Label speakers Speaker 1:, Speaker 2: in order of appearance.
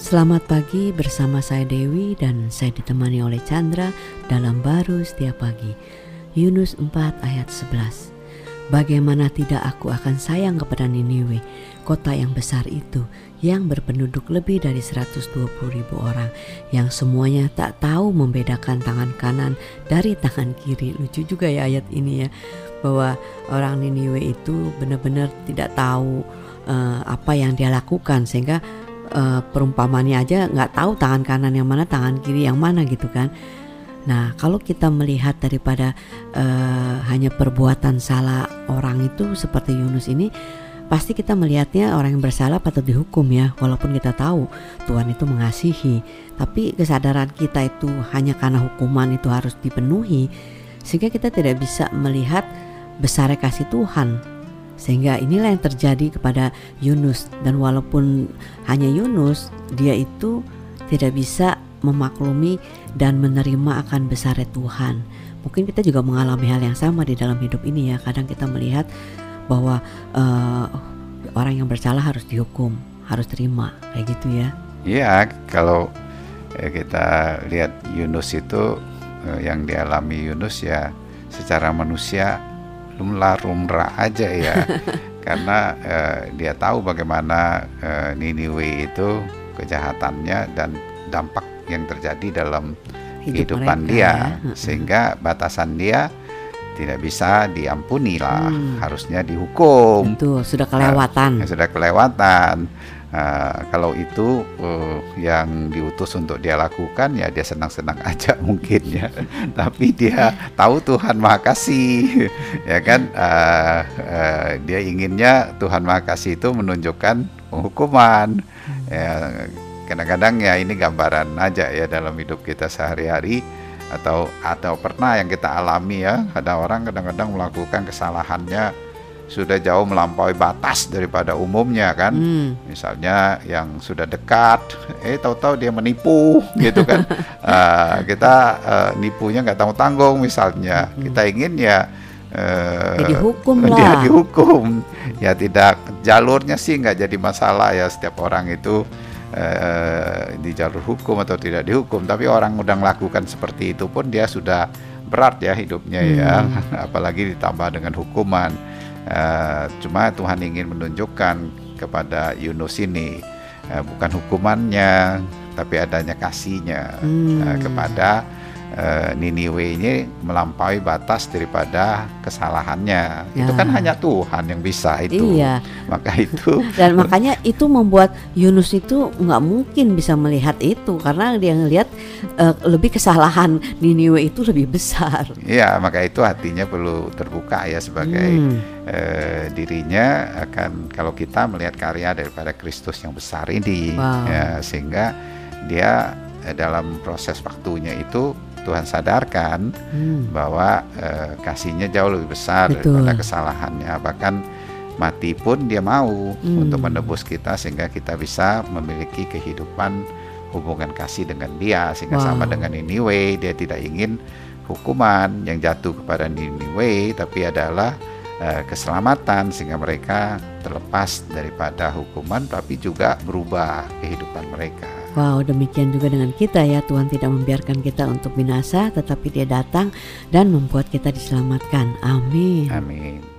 Speaker 1: Selamat pagi bersama saya Dewi dan saya ditemani oleh Chandra dalam baru setiap pagi. Yunus 4 ayat 11. Bagaimana tidak aku akan sayang kepada Niniwe, kota yang besar itu yang berpenduduk lebih dari 120 ribu orang yang semuanya tak tahu membedakan tangan kanan dari tangan kiri. Lucu juga ya ayat ini ya bahwa orang Niniwe itu benar-benar tidak tahu uh, apa yang dia lakukan sehingga uh, perumpamannya aja nggak tahu tangan kanan yang mana tangan kiri yang mana gitu kan. Nah kalau kita melihat daripada uh, hanya perbuatan salah orang itu seperti Yunus ini pasti kita melihatnya orang yang bersalah patut dihukum ya walaupun kita tahu Tuhan itu mengasihi. Tapi kesadaran kita itu hanya karena hukuman itu harus dipenuhi sehingga kita tidak bisa melihat besarnya kasih Tuhan sehingga inilah yang terjadi kepada Yunus dan walaupun hanya Yunus, dia itu tidak bisa memaklumi dan menerima akan besarnya Tuhan. Mungkin kita juga mengalami hal yang sama di dalam hidup ini ya. Kadang kita melihat bahwa uh, orang yang bersalah harus dihukum, harus terima, kayak gitu ya.
Speaker 2: Iya, kalau eh, kita lihat Yunus itu eh, yang dialami Yunus ya secara manusia lumrah aja ya. Karena uh, dia tahu bagaimana uh, Niniwe itu kejahatannya dan dampak yang terjadi dalam Hidup kehidupan mereka, dia. ya. sehingga batasan dia tidak bisa diampuni lah hmm. harusnya dihukum.
Speaker 1: Itu sudah kelewatan.
Speaker 2: Uh, sudah kelewatan Uh, kalau itu uh, yang diutus untuk dia lakukan ya dia senang-senang aja mungkin ya. Tapi dia tahu Tuhan Maha Kasih ya kan? Uh, uh, dia inginnya Tuhan Maha Kasih itu menunjukkan hukuman. Ya kadang-kadang ya ini gambaran aja ya dalam hidup kita sehari-hari atau atau pernah yang kita alami ya. Ada orang kadang-kadang melakukan kesalahannya sudah jauh melampaui batas daripada umumnya kan hmm. misalnya yang sudah dekat eh tahu-tahu dia menipu gitu kan uh, kita uh, nipunya nggak tanggung tanggung misalnya hmm. kita ingin ya
Speaker 1: uh, ya dihukum lah
Speaker 2: dia dihukum ya tidak jalurnya sih nggak jadi masalah ya setiap orang itu uh, di jalur hukum atau tidak dihukum tapi orang udah melakukan seperti itu pun dia sudah berat ya hidupnya ya. hmm. ya apalagi ditambah dengan hukuman Uh, cuma Tuhan ingin menunjukkan kepada Yunus ini uh, bukan hukumannya, tapi adanya kasihnya hmm. uh, kepada uh, Niniwe ini melampaui batas daripada kesalahannya. Ya. Itu kan hanya Tuhan yang bisa itu.
Speaker 1: Iya.
Speaker 2: Maka itu
Speaker 1: dan makanya itu membuat Yunus itu nggak mungkin bisa melihat itu karena dia ngelihat uh, lebih kesalahan Niniwe itu lebih besar.
Speaker 2: Iya, maka itu hatinya perlu terbuka ya sebagai hmm. uh, dirinya akan kalau kita melihat karya daripada Kristus yang besar ini wow. ya sehingga dia dalam proses waktunya itu Tuhan sadarkan hmm. bahwa uh, kasihnya jauh lebih besar Betul. daripada kesalahannya bahkan mati pun dia mau hmm. untuk menebus kita sehingga kita bisa memiliki kehidupan hubungan kasih dengan dia sehingga wow. sama dengan Niniwe dia tidak ingin hukuman yang jatuh kepada Niniwe tapi adalah uh, keselamatan sehingga mereka terlepas daripada hukuman tapi juga berubah kehidupan mereka.
Speaker 1: Wow, demikian juga dengan kita ya. Tuhan tidak membiarkan kita untuk binasa, tetapi Dia datang dan membuat kita diselamatkan. Amin.
Speaker 2: Amin.